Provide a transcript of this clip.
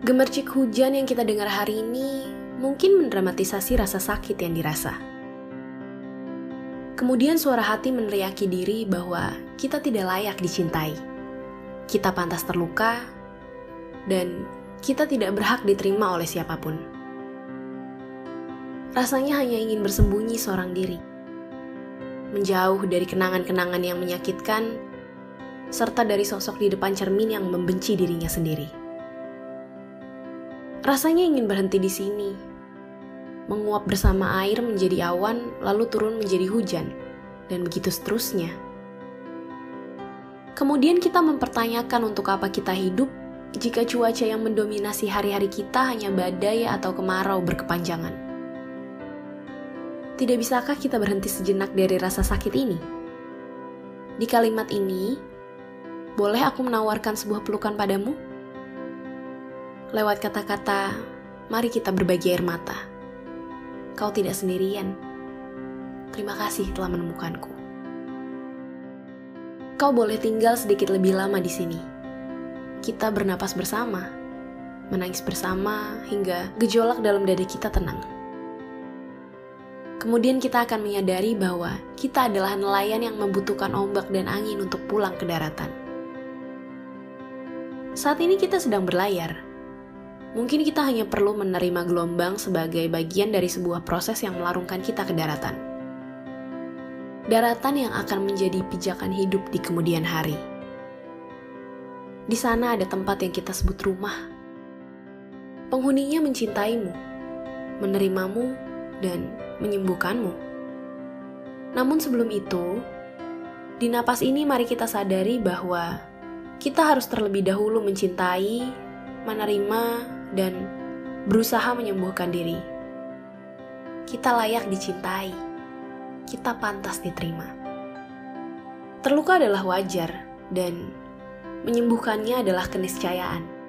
Gemercik hujan yang kita dengar hari ini mungkin mendramatisasi rasa sakit yang dirasa. Kemudian suara hati meneriaki diri bahwa kita tidak layak dicintai. Kita pantas terluka dan kita tidak berhak diterima oleh siapa pun. Rasanya hanya ingin bersembunyi seorang diri. Menjauh dari kenangan-kenangan yang menyakitkan serta dari sosok di depan cermin yang membenci dirinya sendiri. Rasanya ingin berhenti di sini, menguap bersama air menjadi awan, lalu turun menjadi hujan, dan begitu seterusnya. Kemudian kita mempertanyakan untuk apa kita hidup jika cuaca yang mendominasi hari-hari kita hanya badai atau kemarau berkepanjangan. Tidak bisakah kita berhenti sejenak dari rasa sakit ini? Di kalimat ini, boleh aku menawarkan sebuah pelukan padamu? Lewat kata-kata, mari kita berbagi air mata. Kau tidak sendirian. Terima kasih telah menemukanku. Kau boleh tinggal sedikit lebih lama di sini. Kita bernapas bersama, menangis bersama hingga gejolak dalam dada kita tenang. Kemudian kita akan menyadari bahwa kita adalah nelayan yang membutuhkan ombak dan angin untuk pulang ke daratan. Saat ini kita sedang berlayar. Mungkin kita hanya perlu menerima gelombang sebagai bagian dari sebuah proses yang melarungkan kita ke daratan. Daratan yang akan menjadi pijakan hidup di kemudian hari. Di sana ada tempat yang kita sebut rumah. Penghuninya mencintaimu, menerimamu, dan menyembuhkanmu. Namun sebelum itu, di napas ini mari kita sadari bahwa kita harus terlebih dahulu mencintai, menerima, dan berusaha menyembuhkan diri. Kita layak dicintai, kita pantas diterima. Terluka adalah wajar, dan menyembuhkannya adalah keniscayaan.